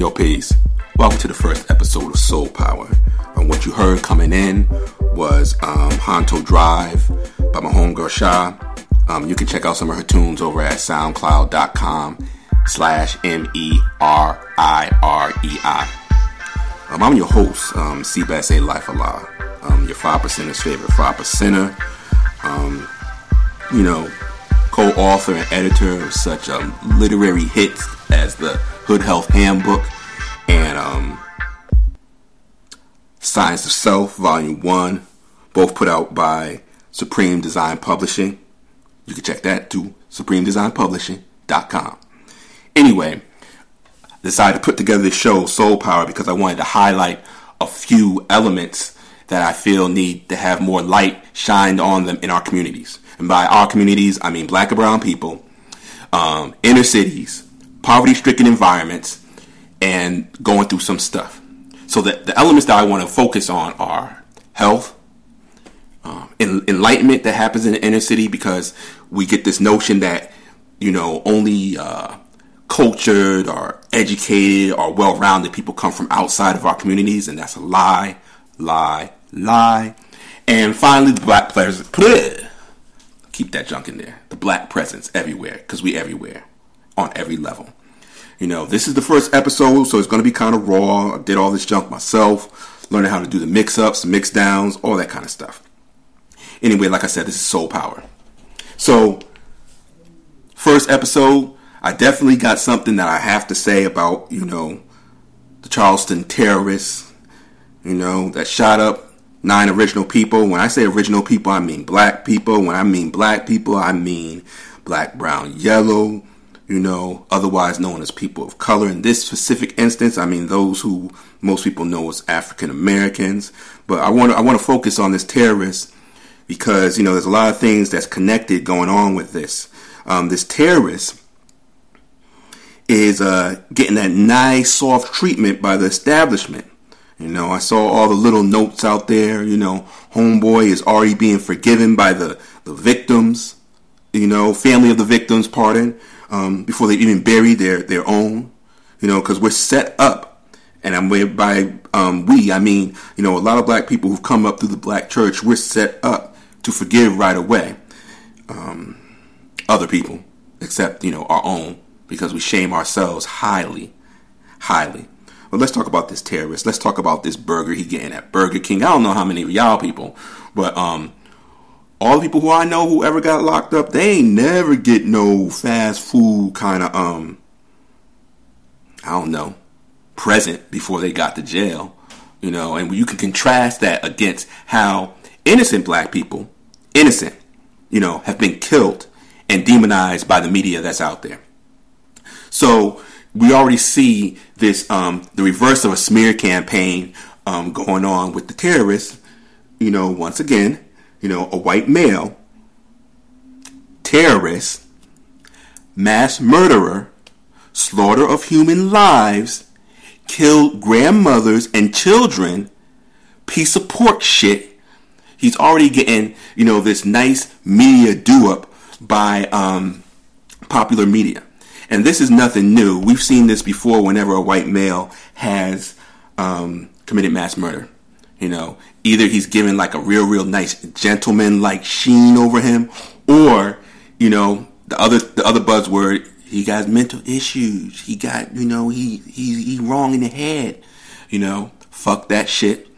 Yo, peace. Welcome to the first episode of Soul Power. And what you heard coming in was um, Honto Drive by my homegirl Sha. Um, you can check out some of her tunes over at soundcloud.com slash M-E-R-I-R-E-I. Um, I'm your host, um, C'BS A Life Allah, um, your 5 percenters favorite 5 percenter. Um, you know, co-author and editor of such um, literary hits as the Hood Health Handbook and um, Science of Self, Volume 1, both put out by Supreme Design Publishing. You can check that to supremedesignpublishing.com. Anyway, decided to put together this show, Soul Power, because I wanted to highlight a few elements that I feel need to have more light shined on them in our communities. And by our communities, I mean black and brown people, um, inner cities, poverty stricken environments, and going through some stuff. So the, the elements that I want to focus on are health, um, enlightenment that happens in the inner city because we get this notion that, you know, only uh, cultured or educated or well rounded people come from outside of our communities, and that's a lie, lie, lie. And finally, the black players. Keep that junk in there. The black presence everywhere because we everywhere on every level. You know, this is the first episode, so it's going to be kind of raw. I did all this junk myself, learning how to do the mix ups, mix downs, all that kind of stuff. Anyway, like I said, this is Soul Power. So, first episode, I definitely got something that I have to say about, you know, the Charleston terrorists, you know, that shot up nine original people. When I say original people, I mean black people. When I mean black people, I mean black, brown, yellow, you know, otherwise known as people of color. In this specific instance, I mean those who most people know as African Americans. But I want to I want to focus on this terrorist because you know there's a lot of things that's connected going on with this. Um, this terrorist is uh, getting that nice soft treatment by the establishment. You know, I saw all the little notes out there. You know, homeboy is already being forgiven by the the victims. You know, family of the victims, pardon um, before they even bury their, their own, you know, because we're set up. And I'm by um, we, I mean, you know, a lot of black people who've come up through the black church, we're set up to forgive right away um, other people, except, you know, our own, because we shame ourselves highly, highly. But let's talk about this terrorist. Let's talk about this burger he getting at Burger King. I don't know how many of y'all people, but um, all the people who I know who ever got locked up, they ain't never get no fast food kind of um I don't know present before they got to jail, you know, and you can contrast that against how innocent black people, innocent, you know, have been killed and demonized by the media that's out there. So we already see this um, the reverse of a smear campaign um, going on with the terrorists. You know, once again, you know, a white male, terrorist, mass murderer, slaughter of human lives, killed grandmothers and children, piece of pork shit. He's already getting, you know, this nice media do up by um, popular media. And this is nothing new. We've seen this before whenever a white male has um, committed mass murder. You know, either he's given like a real, real nice gentleman like sheen over him, or you know, the other the other buzzword, he got mental issues. He got you know he he he wrong in the head. You know, fuck that shit.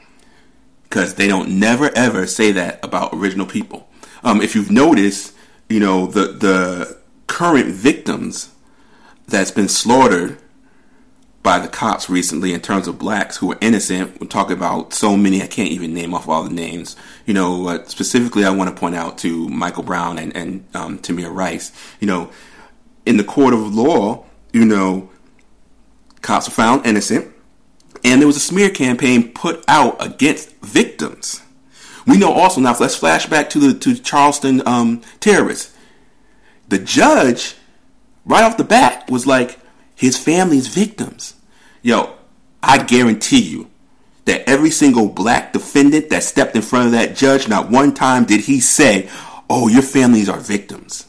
Because they don't never ever say that about original people. Um, if you've noticed, you know the the current victims that's been slaughtered by the cops recently in terms of blacks who are innocent. We're talking about so many, I can't even name off all the names. You know, uh, specifically, I want to point out to Michael Brown and, and um, Tamir Rice. You know, in the court of law, you know, cops were found innocent, and there was a smear campaign put out against victims. We know also now. Let's flash back to the to Charleston um, terrorists. The judge, right off the bat, was like, his family's victims. Yo, I guarantee you that every single black defendant that stepped in front of that judge, not one time did he say, Oh, your families are victims.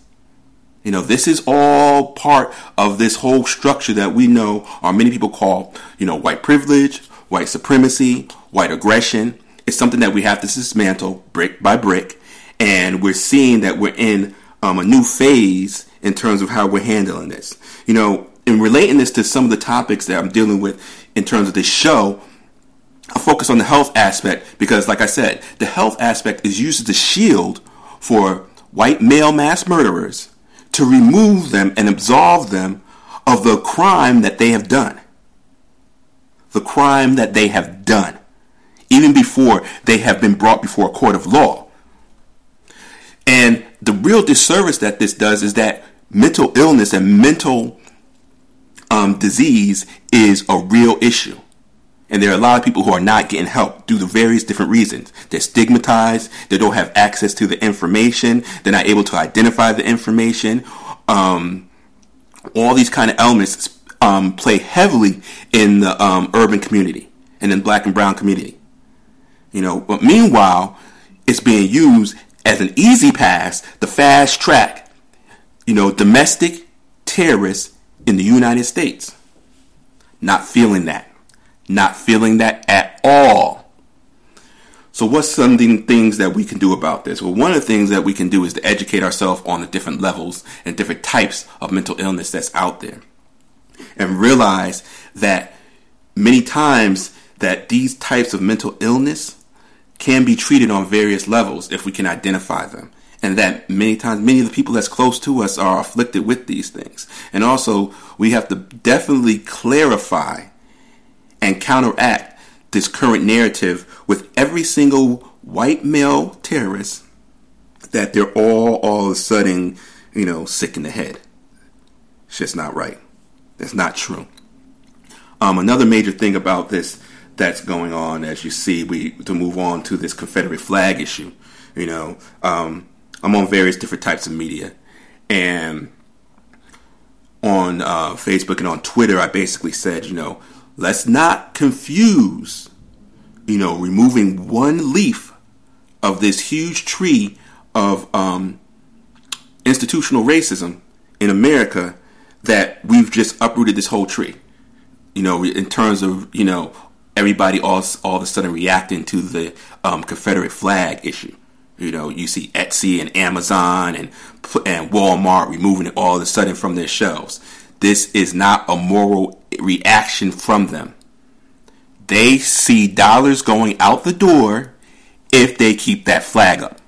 You know, this is all part of this whole structure that we know, or many people call, you know, white privilege, white supremacy, white aggression. It's something that we have to dismantle brick by brick. And we're seeing that we're in um, a new phase in terms of how we're handling this. You know, in relating this to some of the topics that I'm dealing with in terms of this show, I focus on the health aspect because, like I said, the health aspect is used as a shield for white male mass murderers to remove them and absolve them of the crime that they have done. The crime that they have done, even before they have been brought before a court of law. And the real disservice that this does is that mental illness and mental um, disease is a real issue. And there are a lot of people who are not getting help due to various different reasons. They're stigmatized. They don't have access to the information. They're not able to identify the information. Um, all these kind of elements um, play heavily in the um, urban community and in black and brown community. You know, but meanwhile, it's being used as an easy pass, the fast track. You know, domestic terrorists in the United States. Not feeling that not feeling that at all. So, what's some things that we can do about this? Well, one of the things that we can do is to educate ourselves on the different levels and different types of mental illness that's out there, and realize that many times that these types of mental illness can be treated on various levels if we can identify them and that many times many of the people that's close to us are afflicted with these things and also we have to definitely clarify and counteract this current narrative with every single white male terrorist that they're all all of a sudden, you know, sick in the head. It's just not right. That's not true. Um, another major thing about this that's going on, as you see, we to move on to this Confederate flag issue. You know, um, I'm on various different types of media, and on uh, Facebook and on Twitter, I basically said, you know, let's not confuse, you know, removing one leaf of this huge tree of um, institutional racism in America that we've just uprooted this whole tree. You know, in terms of you know everybody all all of a sudden reacting to the um, Confederate flag issue. You know, you see Etsy and Amazon and and Walmart removing it all of a sudden from their shelves. This is not a moral reaction from them. They see dollars going out the door if they keep that flag up.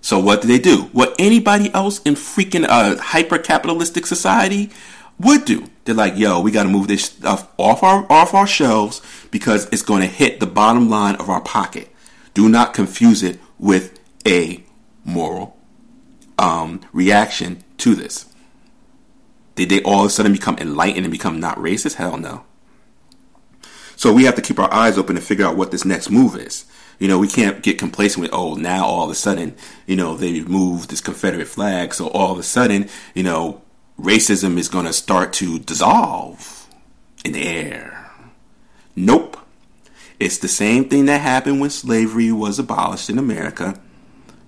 So what do they do? What anybody else in freaking uh, hyper capitalistic society would do. They're like, yo, we got to move this stuff off our off our shelves because it's going to hit the bottom line of our pocket. Do not confuse it with a moral um, reaction to this. Did they all of a sudden become enlightened and become not racist? Hell no. So we have to keep our eyes open to figure out what this next move is. You know, we can't get complacent with, oh, now all of a sudden, you know, they moved this Confederate flag. So all of a sudden, you know, racism is going to start to dissolve in the air. Nope. It's the same thing that happened when slavery was abolished in America.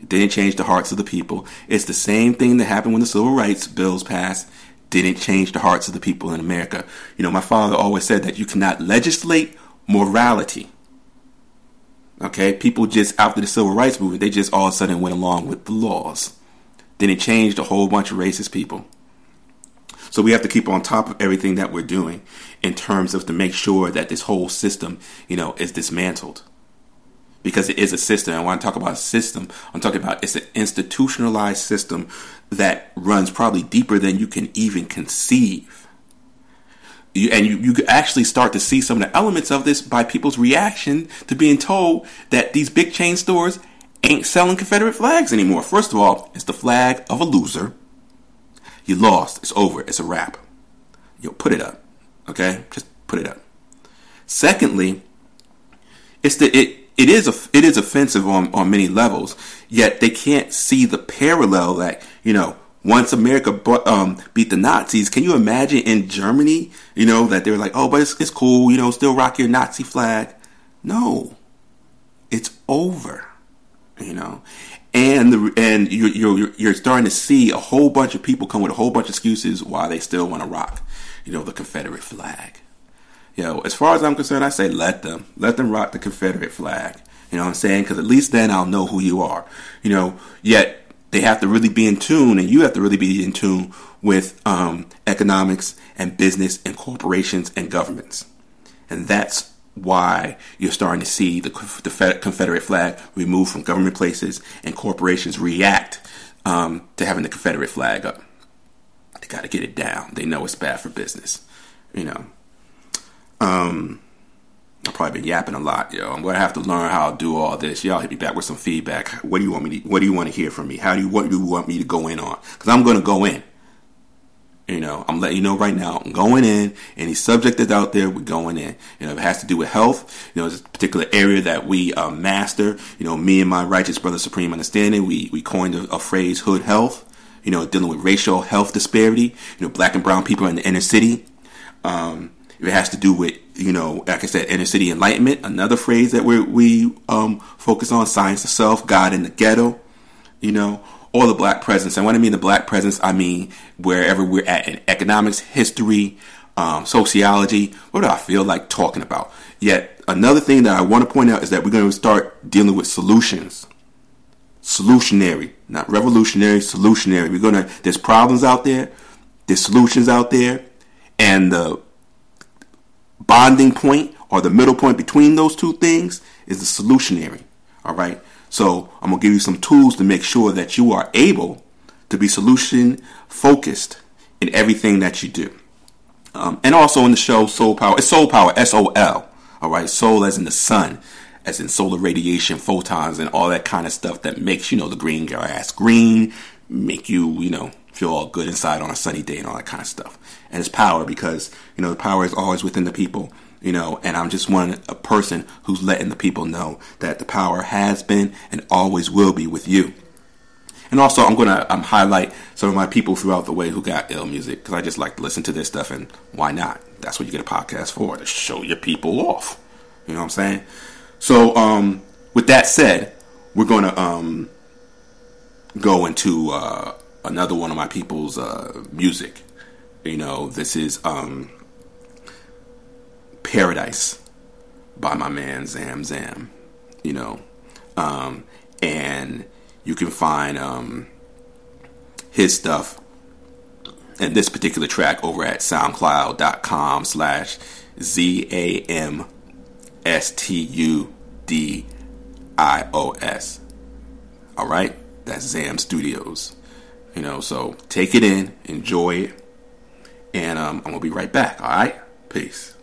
Didn't change the hearts of the people. It's the same thing that happened when the civil rights bills passed didn't change the hearts of the people in America. You know, my father always said that you cannot legislate morality. Okay, people just after the civil rights movement, they just all of a sudden went along with the laws. Then it changed a whole bunch of racist people. So we have to keep on top of everything that we're doing in terms of to make sure that this whole system, you know, is dismantled because it is a system. And when I talk about a system, I'm talking about it's an institutionalized system that runs probably deeper than you can even conceive. You, and you, you actually start to see some of the elements of this by people's reaction to being told that these big chain stores ain't selling Confederate flags anymore. First of all, it's the flag of a loser. You lost. It's over. It's a wrap. Yo, put it up. Okay? Just put it up. Secondly, it's the it it is it is offensive on, on many levels. Yet they can't see the parallel that you know once America bought, um, beat the Nazis. Can you imagine in Germany? You know that they were like, oh, but it's, it's cool. You know, still rock your Nazi flag. No, it's over. You know, and the and you're, you're you're starting to see a whole bunch of people come with a whole bunch of excuses why they still want to rock, you know, the Confederate flag. You know, as far as I'm concerned, I say let them let them rock the Confederate flag. You know what I'm saying? Because at least then I'll know who you are. You know, yet they have to really be in tune, and you have to really be in tune with um, economics and business and corporations and governments, and that's why you're starting to see the, the Confederate flag removed from government places and corporations react um, to having the Confederate flag up. They got to get it down. They know it's bad for business, you know. Um, I've probably been yapping a lot, yo. I'm gonna have to learn how to do all this. Y'all hit me back with some feedback. What do you want me to? What do you want to hear from me? How do you what do you want me to go in on? Because I'm gonna go in. You know, I'm letting you know right now. I'm going in. Any subject that's out there, we're going in. You know, if it has to do with health, you know, it's a particular area that we uh, master. You know, me and my righteous brother, Supreme Understanding, we we coined a, a phrase, "hood health." You know, dealing with racial health disparity. You know, black and brown people in the inner city. Um, if it has to do with, you know, like I said, inner city enlightenment, another phrase that we we um, focus on, science of self, God in the ghetto, you know, or the black presence. And when I mean the black presence, I mean wherever we're at in economics, history, um, sociology. What do I feel like talking about? Yet another thing that I want to point out is that we're going to start dealing with solutions. Solutionary, not revolutionary, solutionary. We're going to, there's problems out there, there's solutions out there, and the bonding point or the middle point between those two things is the solutionary. All right. So I'm to give you some tools to make sure that you are able to be solution focused in everything that you do. Um, and also in the show Soul Power, it's Soul Power, S O L. All right. Soul as in the sun, as in solar radiation, photons, and all that kind of stuff that makes, you know, the green grass green, make you, you know, feel all good inside on a sunny day and all that kind of stuff. And it's power because, you know, the power is always within the people, you know, and I'm just one a person who's letting the people know that the power has been and always will be with you. And also, I'm gonna um, highlight some of my people throughout the way who got ill music because I just like to listen to this stuff, and why not? That's what you get a podcast for to show your people off. You know what I'm saying? So, um, with that said, we're gonna um, go into uh, another one of my people's uh, music. You know, this is um, Paradise by my man Zam Zam. You know, um, and you can find um, his stuff and this particular track over at soundcloud.com slash Z-A-M-S-T-U-D-I-O-S. All right? That's Zam Studios. You know, so take it in, enjoy it, and um, I'm gonna be right back. All right, peace.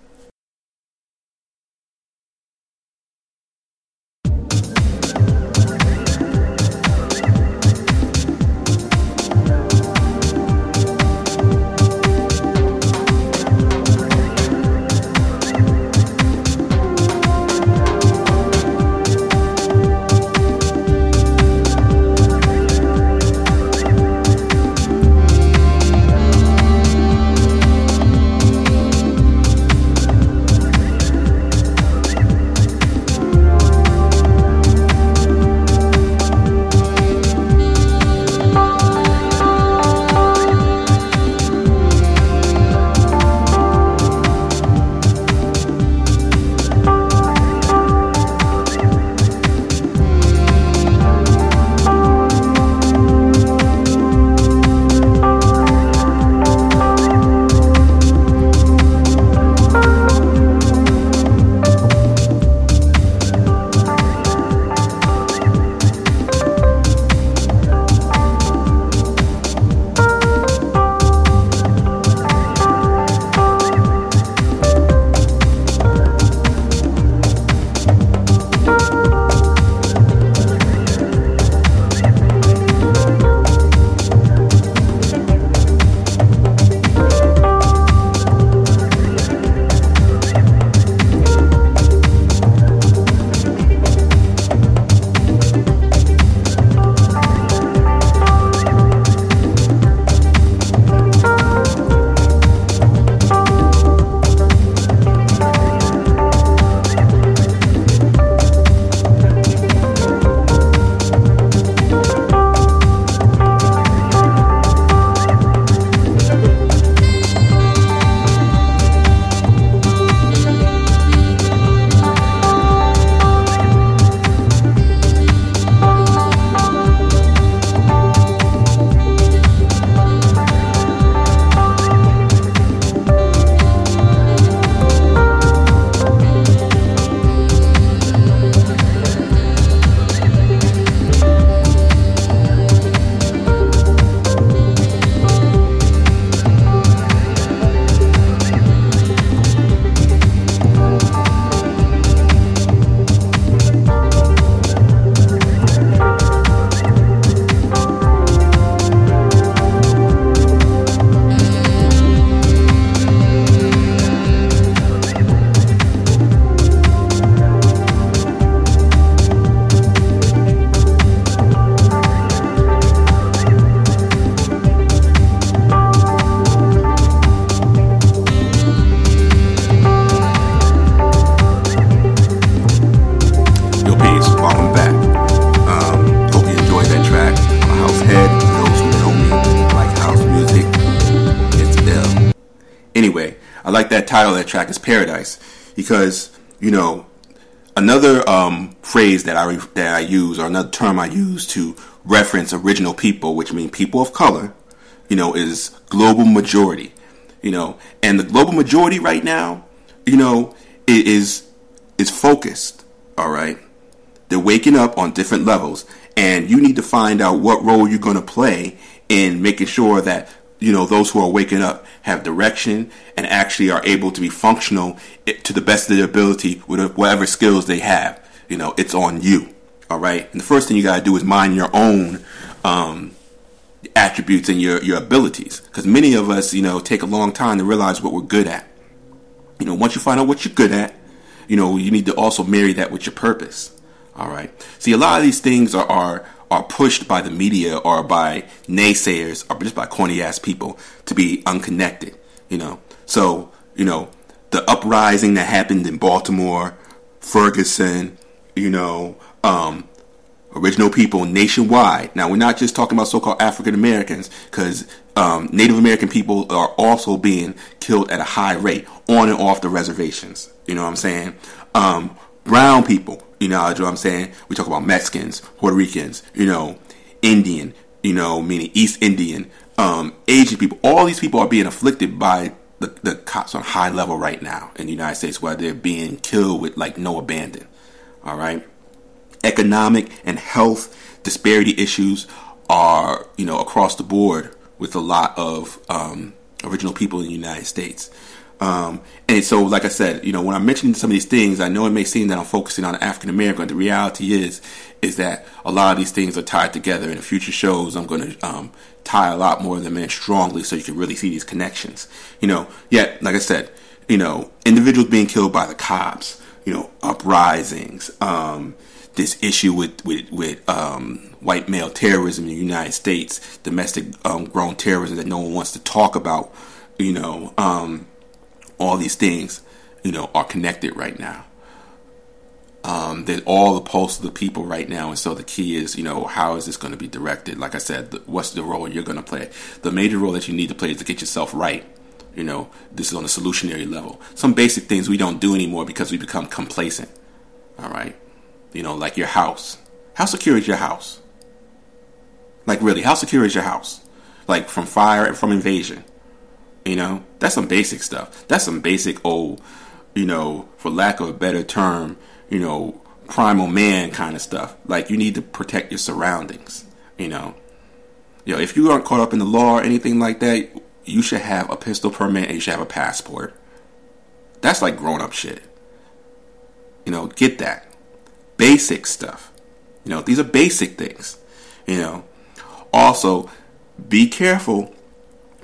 Like that title that track is Paradise because you know another um, phrase that I that I use or another term I use to reference original people, which mean people of color, you know, is global majority. You know, and the global majority right now, you know, is is focused. All right, they're waking up on different levels, and you need to find out what role you're going to play in making sure that you know those who are waking up have direction and actually are able to be functional to the best of their ability with whatever skills they have. You know, it's on you. All right. And the first thing you got to do is mind your own um, attributes and your, your abilities. Because many of us, you know, take a long time to realize what we're good at. You know, once you find out what you're good at, you know, you need to also marry that with your purpose. All right. See, a lot of these things are, are, are pushed by the media or by naysayers or just by corny ass people to be unconnected, you know. So, you know, the uprising that happened in Baltimore, Ferguson, you know, um, original people nationwide. Now, we're not just talking about so-called African Americans, because um, Native American people are also being killed at a high rate on and off the reservations. You know what I'm saying? Um, brown people, you know, what I'm saying? We talk about Mexicans, Puerto Ricans, you know, Indian, you know, meaning East Indian, um, Asian people. All these people are being afflicted by the, the cops on high level right now in the United States, where they're being killed with like no abandon. All right economic and health disparity issues are, you know, across the board with a lot of um, original people in the United States. Um, and so, like I said, you know, when I'm mentioning some of these things, I know it may seem that I'm focusing on African American. The reality is, is that a lot of these things are tied together. In the future shows, I'm going to um, tie a lot more of them in strongly, so you can really see these connections. You know, yet, like I said, you know, individuals being killed by the cops, you know, uprisings, um, this issue with with with um, white male terrorism in the United States, domestic um, grown terrorism that no one wants to talk about. You know, um, all these things, you know, are connected right now. Um, there's all the pulse of the people right now, and so the key is, you know, how is this going to be directed? Like I said, the, what's the role you're going to play? The major role that you need to play is to get yourself right. You know, this is on a solutionary level. Some basic things we don't do anymore because we become complacent. All right. You know, like your house. How secure is your house? Like really, how secure is your house? Like from fire and from invasion. You know, that's some basic stuff. That's some basic old, you know, for lack of a better term, you know, primal man kind of stuff. Like you need to protect your surroundings. You know, you know, if you aren't caught up in the law or anything like that, you should have a pistol permit and you should have a passport. That's like grown up shit. You know, get that basic stuff. You know, these are basic things. You know, also be careful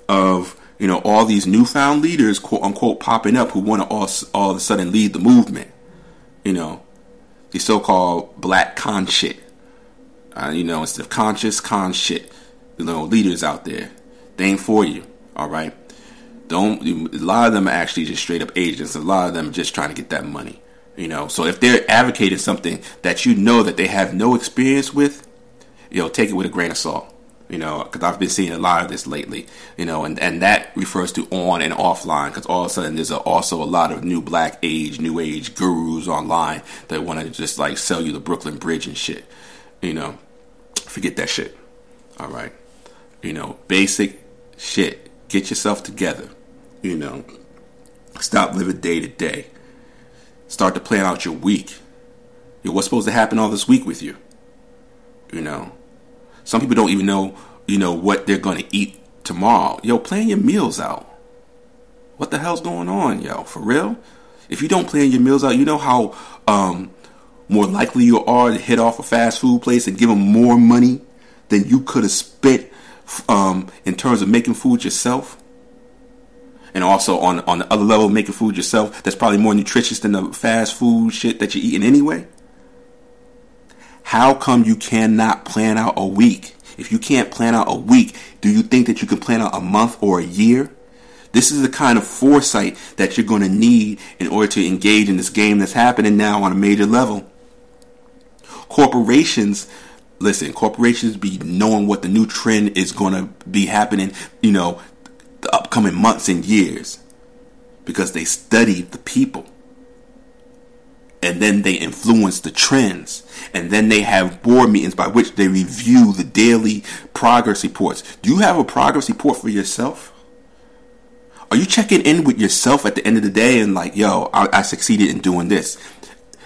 of you know all these newfound leaders, quote unquote, popping up who want to all all of a sudden lead the movement. You know, the so-called black con shit. Uh, you know, instead of conscious con shit. You know, leaders out there, they ain't for you. All right. Don't. A lot of them are actually just straight up agents. A lot of them just trying to get that money. You know, so if they're advocating something that you know that they have no experience with, you know, take it with a grain of salt. You know, because I've been seeing a lot of this lately. You know, and and that refers to on and offline. Because all of a sudden there's a, also a lot of new black age, new age gurus online that want to just like sell you the Brooklyn Bridge and shit. You know, forget that shit. All right, you know, basic shit. Get yourself together. You know, stop living day to day start to plan out your week. You know, what's supposed to happen all this week with you? You know, some people don't even know, you know, what they're going to eat tomorrow. Yo, plan your meals out. What the hell's going on, yo? For real? If you don't plan your meals out, you know how um, more likely you are to hit off a fast food place and give them more money than you could have spent um, in terms of making food yourself and also on on the other level, making food yourself that's probably more nutritious than the fast food shit that you're eating anyway. How come you cannot plan out a week? If you can't plan out a week, do you think that you can plan out a month or a year? This is the kind of foresight that you're going to need in order to engage in this game that's happening now on a major level. Corporations, listen, corporations be knowing what the new trend is going to be happening, you know, the upcoming months and years. because they study the people. And then they influence the trends. And then they have board meetings by which they review the daily progress reports. Do you have a progress report for yourself? Are you checking in with yourself at the end of the day and like, yo, I, I succeeded in doing this?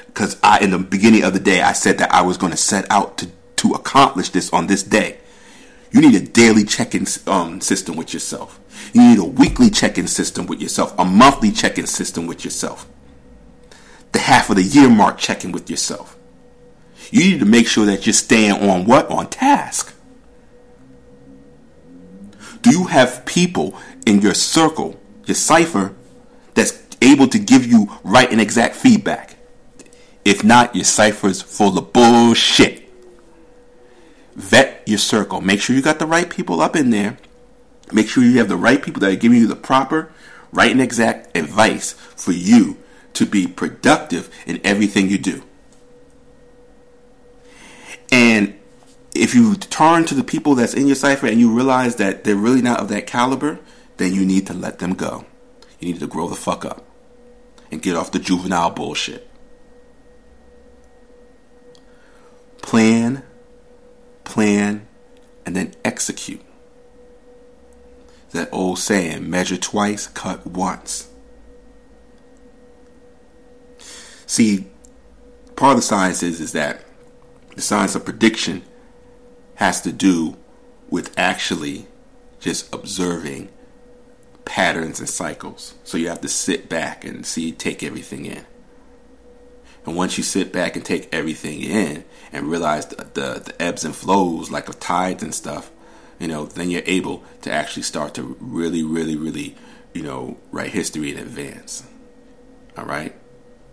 Because I, in the beginning of the day, I said that I was going to set out to, to accomplish this on this day. You need a daily check-in um, system with yourself. You need a weekly check-in system with yourself, a monthly check-in system with yourself, the half of the year mark check-in with yourself. You need to make sure that you're staying on what? On task. Do you have people in your circle, your cipher, that's able to give you right and exact feedback? If not, your cipher's full of bullshit vet your circle. Make sure you got the right people up in there. Make sure you have the right people that are giving you the proper, right and exact advice for you to be productive in everything you do. And if you turn to the people that's in your cipher and you realize that they're really not of that caliber, then you need to let them go. You need to grow the fuck up and get off the juvenile bullshit. Plan plan, and then execute. That old saying, measure twice, cut once. See, part of the science is, is that the science of prediction has to do with actually just observing patterns and cycles. So you have to sit back and see, take everything in. And once you sit back and take everything in and realize the, the, the ebbs and flows, like of tides and stuff, you know, then you're able to actually start to really, really, really, you know, write history in advance. All right?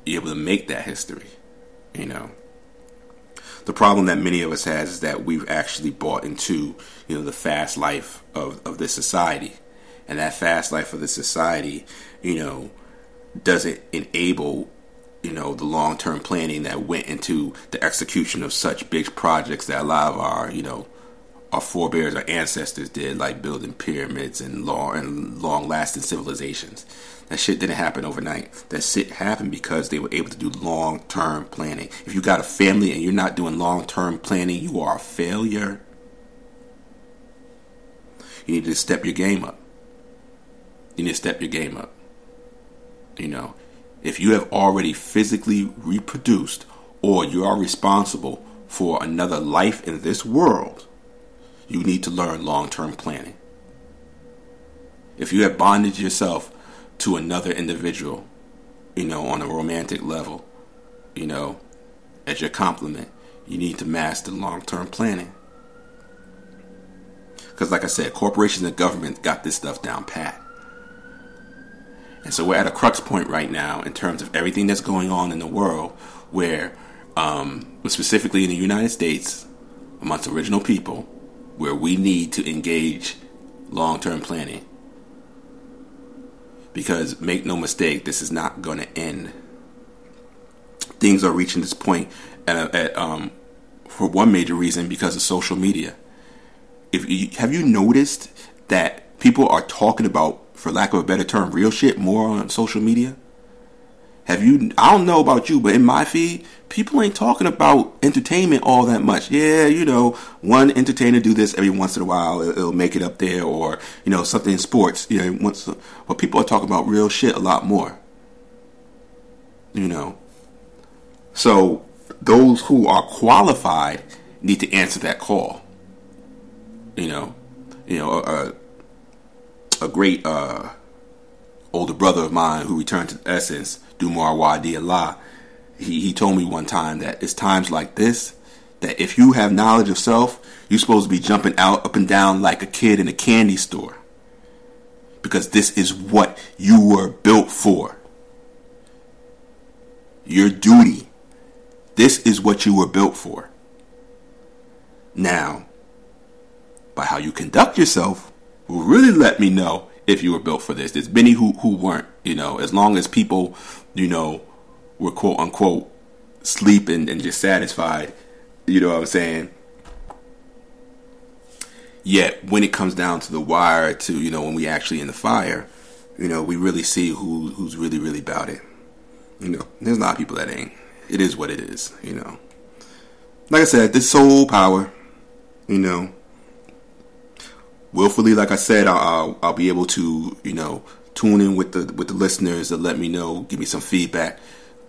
You're able to make that history, you know. The problem that many of us has is that we've actually bought into, you know, the fast life of, of this society. And that fast life of the society, you know, doesn't enable you know the long term planning that went into the execution of such big projects that a lot of our you know our forebears, our ancestors did, like building pyramids and long and long lasting civilizations. That shit didn't happen overnight. That shit happened because they were able to do long term planning. If you got a family and you're not doing long term planning, you are a failure. You need to step your game up. You need to step your game up. You know, if you have already physically reproduced or you are responsible for another life in this world, you need to learn long term planning. If you have bonded yourself to another individual, you know, on a romantic level, you know, as your complement, you need to master long term planning. Because, like I said, corporations and government got this stuff down pat. And so we're at a crux point right now in terms of everything that's going on in the world, where, um, specifically in the United States, amongst original people, where we need to engage long term planning. Because make no mistake, this is not going to end. Things are reaching this point at, at um, for one major reason because of social media. If you, have you noticed that people are talking about for lack of a better term, real shit more on social media? Have you? I don't know about you, but in my feed, people ain't talking about entertainment all that much. Yeah, you know, one entertainer do this every once in a while, it'll make it up there, or you know, something in sports. You know, once, but people are talking about real shit a lot more. You know, so those who are qualified need to answer that call. You know, you know, uh, a great uh, older brother of mine who returned to essence, Dumar Wadi Allah, he, he told me one time that it's times like this that if you have knowledge of self, you're supposed to be jumping out up and down like a kid in a candy store. Because this is what you were built for. Your duty. This is what you were built for. Now, by how you conduct yourself, will really let me know if you were built for this. There's many who, who weren't, you know, as long as people, you know, were quote unquote sleeping and just satisfied, you know what I'm saying? Yet when it comes down to the wire to, you know, when we actually in the fire, you know, we really see who who's really really about it. You know, there's a lot of people that ain't. It is what it is. You know, like I said, this soul power. You know, willfully, like I said, I'll, I'll be able to you know tune in with the with the listeners to let me know, give me some feedback,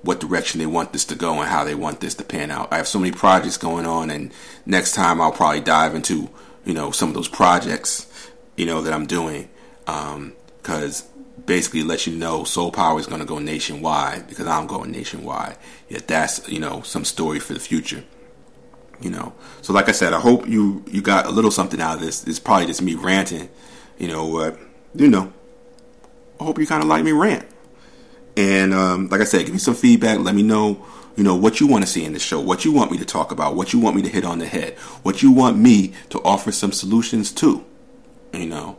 what direction they want this to go and how they want this to pan out. I have so many projects going on, and next time I'll probably dive into you know some of those projects you know that I'm doing because um, basically let you know Soul Power is going to go nationwide because I'm going nationwide. Yet that's you know some story for the future. You know, so like I said, I hope you you got a little something out of this. It's probably just me ranting, you know. But you know, I hope you kind of like me rant. And um, like I said, give me some feedback. Let me know, you know, what you want to see in the show, what you want me to talk about, what you want me to hit on the head, what you want me to offer some solutions to. You know,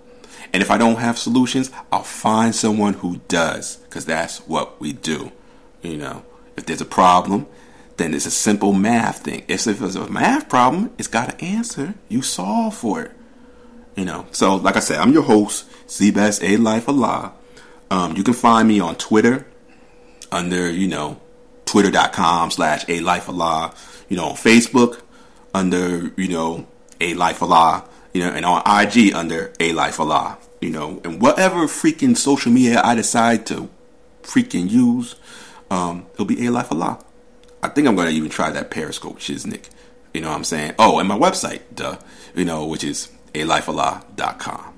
and if I don't have solutions, I'll find someone who does, because that's what we do. You know, if there's a problem, then it's a simple math thing. If, if it's a math problem, it's got an answer. You solve for it. You know, so like I said, I'm your host, C'BS A Life Allah. Um, you can find me on Twitter under, you know, twitter.com slash Alife Allah. You know, on Facebook under, you know, Alife Allah. You know, and on IG under Alife Allah you know, and whatever freaking social media I decide to freaking use, um, it'll be Alife Allah. I think I'm going to even try that Periscope Shiznick. You know what I'm saying? Oh, and my website, duh, you know, which is alifeallah.com.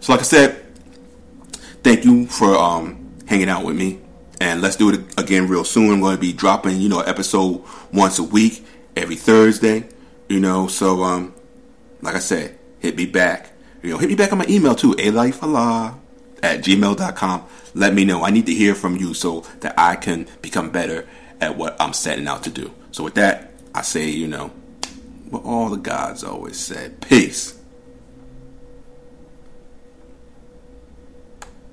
So, like I said, thank you for um, hanging out with me. And let's do it again real soon. I'm going to be dropping, you know, episode once a week, every Thursday. You know, so um, like I said, hit me back you know, hit me back on my email too, alifallah at gmail.com. Let me know. I need to hear from you so that I can become better at what I'm setting out to do. So with that, I say, you know, what all the gods always said. Peace.